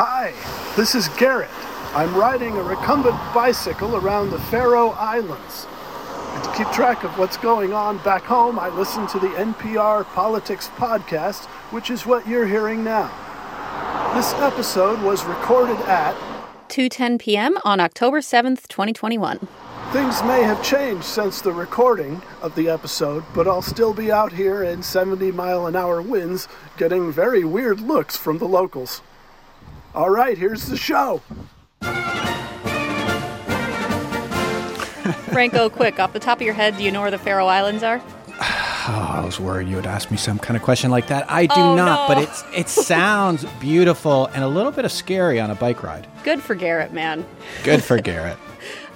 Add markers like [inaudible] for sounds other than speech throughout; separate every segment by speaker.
Speaker 1: Hi, this is Garrett. I'm riding a recumbent bicycle around the Faroe Islands. And to keep track of what's going on back home, I listen to the NPR Politics Podcast, which is what you're hearing now. This episode was recorded at
Speaker 2: 2:10 p.m. on October 7th, 2021.
Speaker 1: Things may have changed since the recording of the episode, but I'll still be out here in 70 mile an hour winds getting very weird looks from the locals. All right, here's the show.
Speaker 2: Franco, quick, off the top of your head, do you know where the Faroe Islands are? [sighs]
Speaker 3: Oh, I was worried you would ask me some kind of question like that. I do
Speaker 2: Oh,
Speaker 3: not,
Speaker 2: no.
Speaker 3: but it's it [laughs] sounds beautiful and a little bit of scary on a bike ride.
Speaker 2: Good for Garrett, man.
Speaker 3: Good for [laughs] Garrett.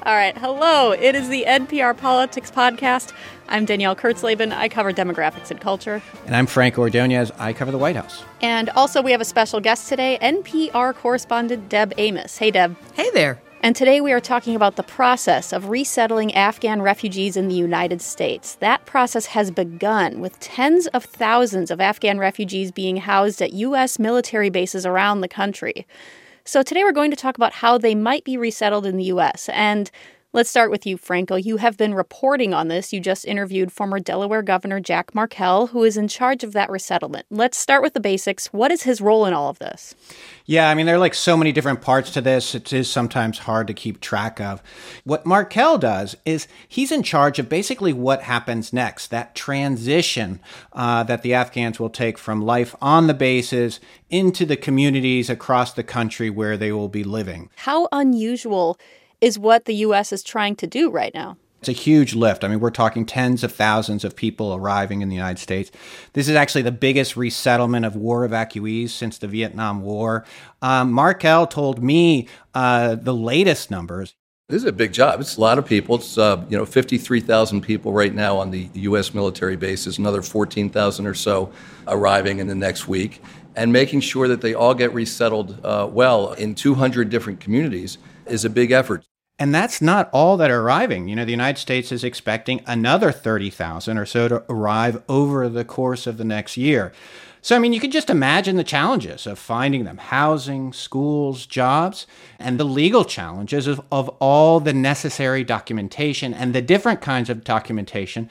Speaker 2: All right, hello. It is the NPR Politics Podcast. I'm Danielle Kurtzleben. I cover demographics and culture.
Speaker 3: And I'm Franco Ordonez. I cover the White House.
Speaker 2: And also, we have a special guest today, NPR correspondent Deb Amos. Hey, Deb.
Speaker 4: Hey there.
Speaker 2: And today we are talking about the process of resettling Afghan refugees in the United States. That process has begun with tens of thousands of Afghan refugees being housed at U.S. military bases around the country. So today we're going to talk about how they might be resettled in the U.S. And let's start with you, Franco. You have been reporting on this. You just interviewed former Delaware Governor Jack Markell, who is in charge of that resettlement. Let's start with the basics. What is his role in all of this?
Speaker 3: Yeah, I mean, there are like so many different parts to this. It is sometimes hard to keep track of. What Markell does is he's in charge of basically what happens next, that transition uh, that the Afghans will take from life on the bases into the communities across the country where they will be living.
Speaker 2: How unusual is what the U.S. is trying to do right now?
Speaker 3: It's a huge lift. I mean, we're talking tens of thousands of people arriving in the United States. This is actually the biggest resettlement of war evacuees since the Vietnam War. Um, Markell told me uh, the latest numbers.
Speaker 5: This is a big job. It's a lot of people. It's uh, you know 53,000 people right now on the U.S. military bases. Another 14,000 or so arriving in the next week, and making sure that they all get resettled uh, well in 200 different communities is a big effort.
Speaker 3: And that's not all that are arriving. You know, the United States is expecting another 30,000 or so to arrive over the course of the next year. So, I mean, you can just imagine the challenges of finding them housing, schools, jobs, and the legal challenges of, of all the necessary documentation and the different kinds of documentation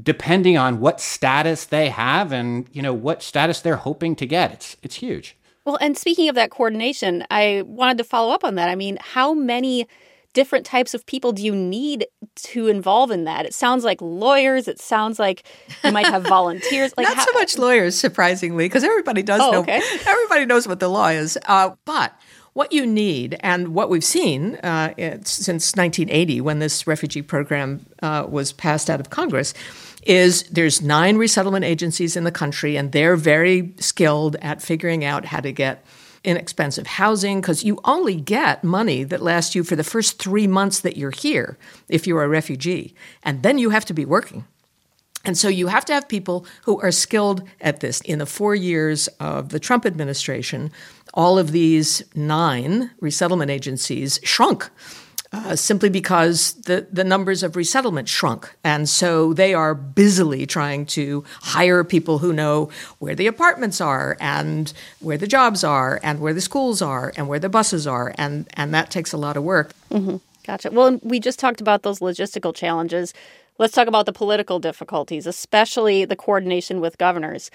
Speaker 3: depending on what status they have and, you know, what status they're hoping to get. It's, it's huge.
Speaker 2: Well, and speaking of that coordination, I wanted to follow up on that. I mean, how many different types of people do you need to involve in that? It sounds like lawyers. It sounds like you might have [laughs] volunteers. Like
Speaker 4: Not
Speaker 2: how-
Speaker 4: so much lawyers, surprisingly, because everybody does
Speaker 2: Oh,
Speaker 4: know.
Speaker 2: okay. [laughs]
Speaker 4: Everybody knows what the law is. Uh, but what you need, and what we've seen uh, it's since 1980, when this refugee program uh, was passed out of Congress, is there's nine resettlement agencies in the country, and they're very skilled at figuring out how to get inexpensive housing because you only get money that lasts you for the first three months that you're here if you're a refugee, and then you have to be working. And so you have to have people who are skilled at this. In the four years of the Trump administration, all of these nine resettlement agencies shrunk. Uh, simply because the, the numbers of resettlement shrunk. And so they are busily trying to hire people who know where the apartments are and where the jobs are and where the schools are and where the buses are. And, and that takes a lot of work.
Speaker 2: Gotcha. Well, we just talked about those logistical challenges. Let's talk about the political difficulties, especially the coordination with governors.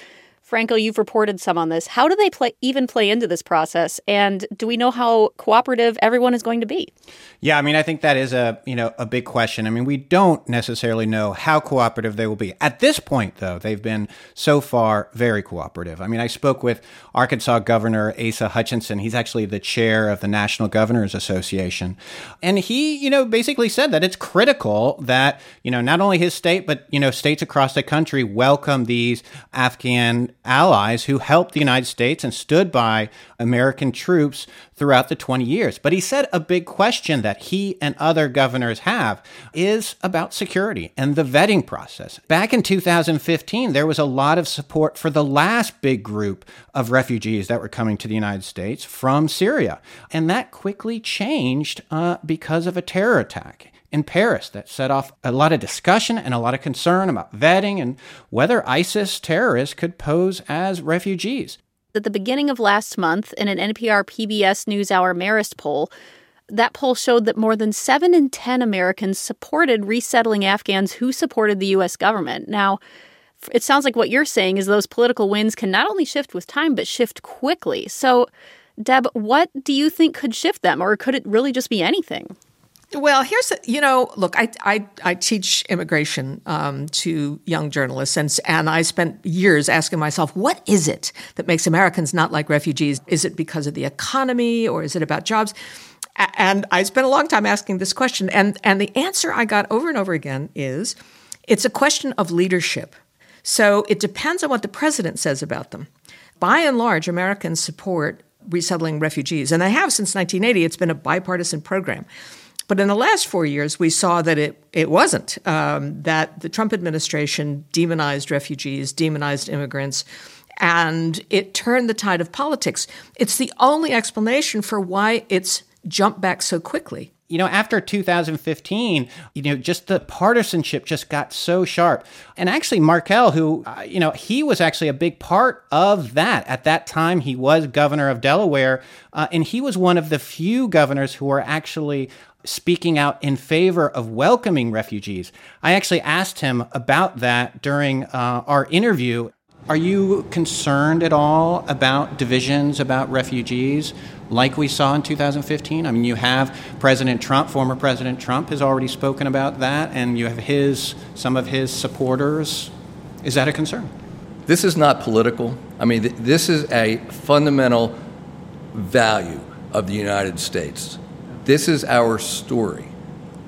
Speaker 2: Franco, you've reported some on this. How do they play, even play into this process? And do we know how cooperative everyone is going to be?
Speaker 3: Yeah, I mean, I think that is a you know a big question. I mean, we don't necessarily know how cooperative they will be at this point, though. They've been so far very cooperative. I mean, I spoke with Arkansas Governor Asa Hutchinson. He's actually the chair of the National Governors Association, and he you know basically said that it's critical that you know not only his state but you know states across the country welcome these Afghan allies who helped the United States and stood by American troops throughout the 20 years. But he said a big question that he and other governors have is about security and the vetting process. Back in 2015, there was a lot of support for the last big group of refugees that were coming to the United States from Syria. And that quickly changed uh, because of a terror attack in Paris that set off a lot of discussion and a lot of concern about vetting and whether ISIS terrorists could pose as refugees.
Speaker 2: at the beginning of last month in an NPR PBS NewsHour Marist poll, that poll showed that more than 7 in 10 Americans supported resettling Afghans who supported the U.S. government. Now, it sounds like what you're saying is those political winds can not only shift with time, but shift quickly. So, Deb, what do you think could shift them, or could it really just be anything?
Speaker 4: Well, here's you know, look, I I, I teach immigration um, to young journalists, and and I spent years asking myself, what is it that makes Americans not like refugees? Is it because of the economy, or is it about jobs? And I spent a long time asking this question, and and the answer I got over and over again is, it's a question of leadership. So it depends on what the president says about them. By and large, Americans support resettling refugees, and they have since 1980. It's been a bipartisan program. But in the last four years, we saw that it, it wasn't, um, that the Trump administration demonized refugees, demonized immigrants, and it turned the tide of politics. It's the only explanation for why it's jumped back so quickly
Speaker 3: you know, after 2015, you know, just the partisanship just got so sharp. And actually, Markell, who, uh, you know, he was actually a big part of that. At that time, he was governor of Delaware, uh, and he was one of the few governors who were actually speaking out in favor of welcoming refugees. I actually asked him about that during uh, our interview. Are you concerned at all about divisions about refugees? like we saw in 2015? I mean, you have President Trump, former President Trump, has already spoken about that, and you have his some of his supporters. Is that a concern?
Speaker 5: This is not political. I mean, th- this is a fundamental value of the United States. This is our story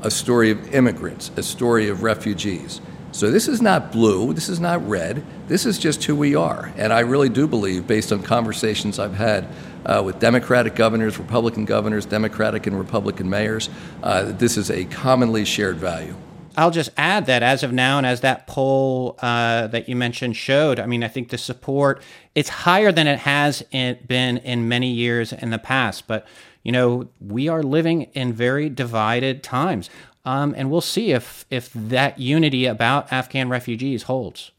Speaker 5: a story of immigrants, a story of refugees. So this is not blue, this is not red, this is just who we are. And I really do believe, based on conversations I've had uh, with Democratic governors, Republican governors, Democratic and Republican mayors. Uh, this is a commonly shared value.
Speaker 3: I'll just add that as of now, and as that poll uh, that you mentioned showed, I mean, I think the support it's higher than it has been in many years in the past. But you know, we are living in very divided times, um, and we'll see if if that unity about Afghan refugees holds.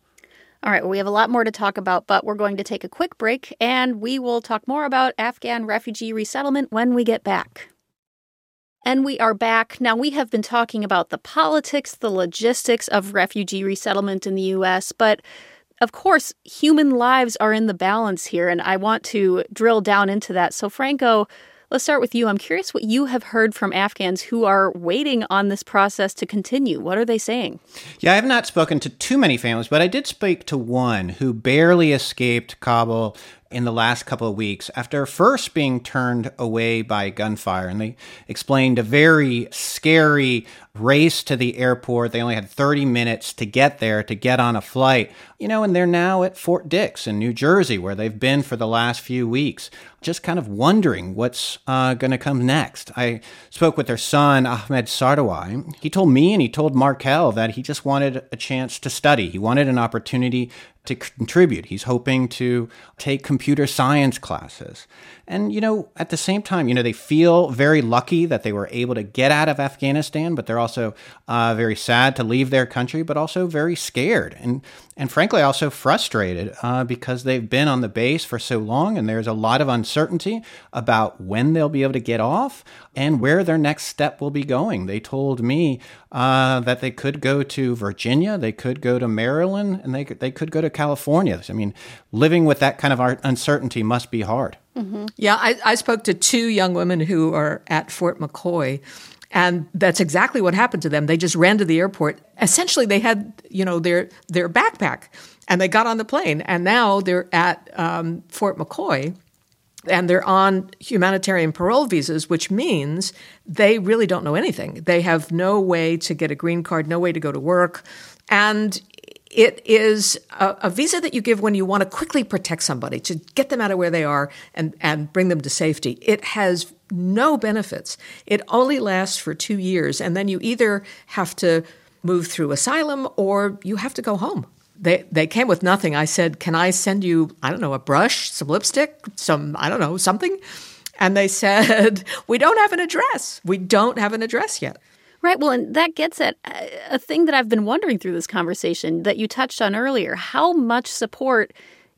Speaker 2: All right, well, we have a lot more to talk about, but we're going to take a quick break and we will talk more about Afghan refugee resettlement when we get back. And we are back. Now, we have been talking about the politics, the logistics of refugee resettlement in the U.S., but of course, human lives are in the balance here, and I want to drill down into that. So, Franco, Let's start with you. I'm curious what you have heard from Afghans who are waiting on this process to continue. What are they saying?
Speaker 3: Yeah, I have not spoken to too many families, but I did speak to one who barely escaped Kabul in the last couple of weeks after first being turned away by gunfire. And they explained a very scary race to the airport. They only had 30 minutes to get there, to get on a flight. You know, and they're now at Fort Dix in New Jersey, where they've been for the last few weeks, just kind of wondering what's uh, going to come next. I spoke with their son, Ahmed Sardawai. He told me and he told Markell that he just wanted a chance to study. He wanted an opportunity to contribute. He's hoping to take computer science classes. And, you know, at the same time, you know, they feel very lucky that they were able to get out of Afghanistan, but they're also uh, very sad to leave their country, but also very scared. And, and frankly, also frustrated uh, because they've been on the base for so long and there's a lot of uncertainty about when they'll be able to get off and where their next step will be going. They told me uh, that they could go to Virginia, they could go to Maryland, and they could, they could go to California. I mean, living with that kind of uncertainty must be hard.
Speaker 4: Mm-hmm. Yeah, I, I spoke to two young women who are at Fort McCoy. And that's exactly what happened to them. They just ran to the airport. Essentially, they had, you know, their their backpack, and they got on the plane. And now they're at um, Fort McCoy, and they're on humanitarian parole visas, which means they really don't know anything. They have no way to get a green card, no way to go to work, and it is a, a, visa that you give when you want to quickly protect somebody, to get them out of where they are and, and bring them to safety. It has no benefits. It only lasts for two years, and then you either have to move through asylum or you have to go home. They, they came with nothing. I said, Can I send you, I don't know, a brush, some lipstick, some, I don't know, something? And they [laughs] said, We don't have an address. We don't have an address yet.
Speaker 2: Right. Well, and that gets at uh, a thing that I've been wondering through this conversation that you touched on earlier. How much support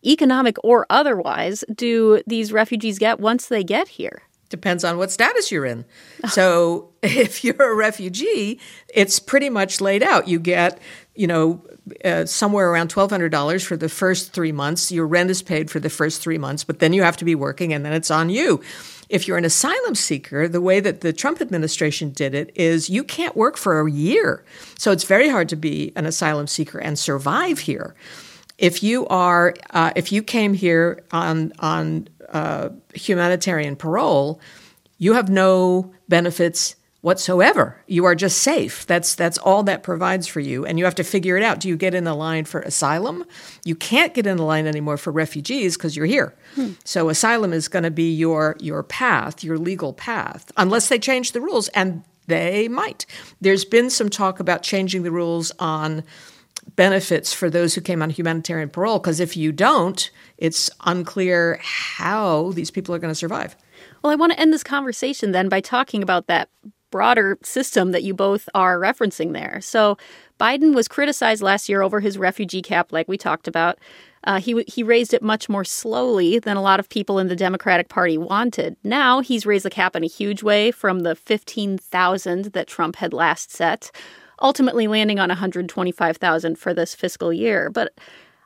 Speaker 2: economic or otherwise, do these refugees get once they get here?
Speaker 4: Depends on what status you're in. So [laughs] if you're a refugee, it's pretty much laid out. You get, you know, uh, somewhere around $1,200 for the first three months. Your rent is paid for the first three months, but then you have to be working and then it's on you. If you're an asylum seeker, the way that the Trump administration did it is you can't work for a year. So it's very hard to be an asylum seeker and survive here. If you are, uh, if you came here on on uh, humanitarian parole, you have no benefits whatsoever. You are just safe. That's that's all that provides for you, and you have to figure it out. Do you get in the line for asylum? You can't get in the line anymore for refugees because you're here. Hmm. So asylum is going to be your your path, your legal path, unless they change the rules, and they might. There's been some talk about changing the rules on benefits for those who came on humanitarian parole because if you don't, it's unclear how these people are going to survive.
Speaker 2: Well, I want to end this conversation then by talking about that broader system that you both are referencing there. So, Biden was criticized last year over his refugee cap, like we talked about. Uh, he he raised it much more slowly than a lot of people in the Democratic Party wanted. Now he's raised the cap in a huge way from the fifteen thousand that Trump had last set, ultimately landing on one hundred twenty five thousand for this fiscal year. But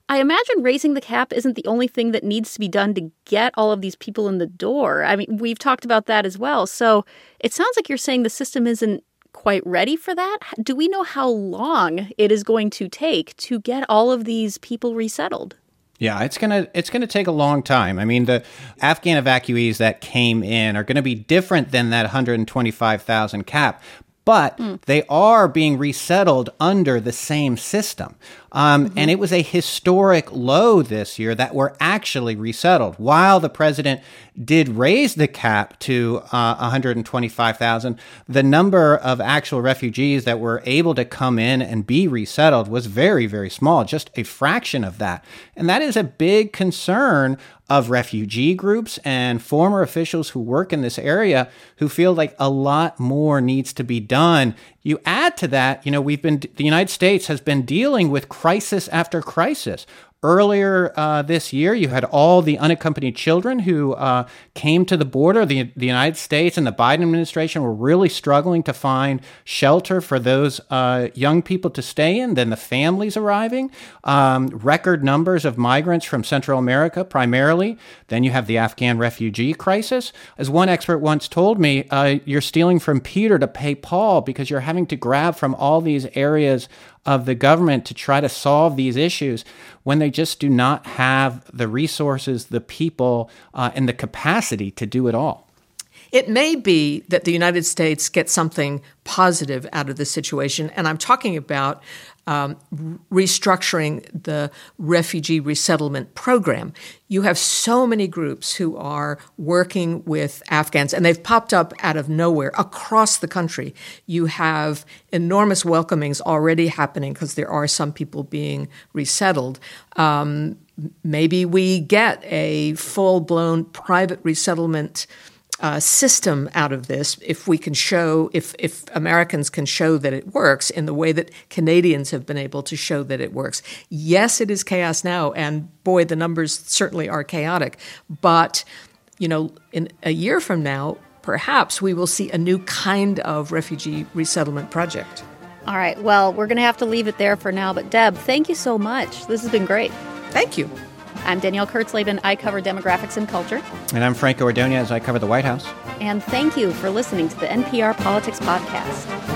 Speaker 2: I imagine raising the cap isn't the only thing that needs to be done to get all of these people in the door. I mean, we've talked about that as well. So it sounds like you're saying the system isn't quite ready for that. Do we know how long it is going to take to get all of these people resettled?
Speaker 3: Yeah, it's gonna it's gonna take a long time. I mean, the Afghan evacuees that came in are going to be different than that 125,000 cap, but mm. they are being resettled under the same system. Um, mm-hmm. And it was a historic low this year that were actually resettled. While the president did raise the cap to uh, 125,000, the number of actual refugees that were able to come in and be resettled was very, very small, just a fraction of that. And that is a big concern of refugee groups and former officials who work in this area who feel like a lot more needs to be done. You add to that, you know, we've been, the United States has been dealing with crisis after crisis. Earlier uh, this year, you had all the unaccompanied children who uh, came to the border. The, the United States and the Biden administration were really struggling to find shelter for those uh, young people to stay in. Then the families arriving, um, record numbers of migrants from Central America primarily. Then you have the Afghan refugee crisis. As one expert once told me, uh, you're stealing from Peter to pay Paul because you're having to grab from all these areas of the government to try to solve these issues when they just do not have the resources, the people, uh, and the capacity to do it all.
Speaker 4: It may be that the United States gets something positive out of this situation, and I'm talking about um, restructuring the refugee resettlement program. You have so many groups who are working with Afghans, and they've popped up out of nowhere across the country. You have enormous welcomings already happening because there are some people being resettled. Um, maybe we get a full blown private resettlement uh, system out of this if we can show if if Americans can show that it works in the way that Canadians have been able to show that it works. Yes, it is chaos now, and boy, the numbers certainly are chaotic. But you know, in a year from now, perhaps we will see a new kind of refugee resettlement project.
Speaker 2: All right. Well, we're going to have to leave it there for now. But Deb, thank you so much. This has been great.
Speaker 4: Thank you.
Speaker 2: I'm Danielle Kurtzleben. I cover demographics and culture.
Speaker 3: And I'm Franco Ordonez. I cover the White House.
Speaker 2: And thank you for listening to the NPR Politics Podcast.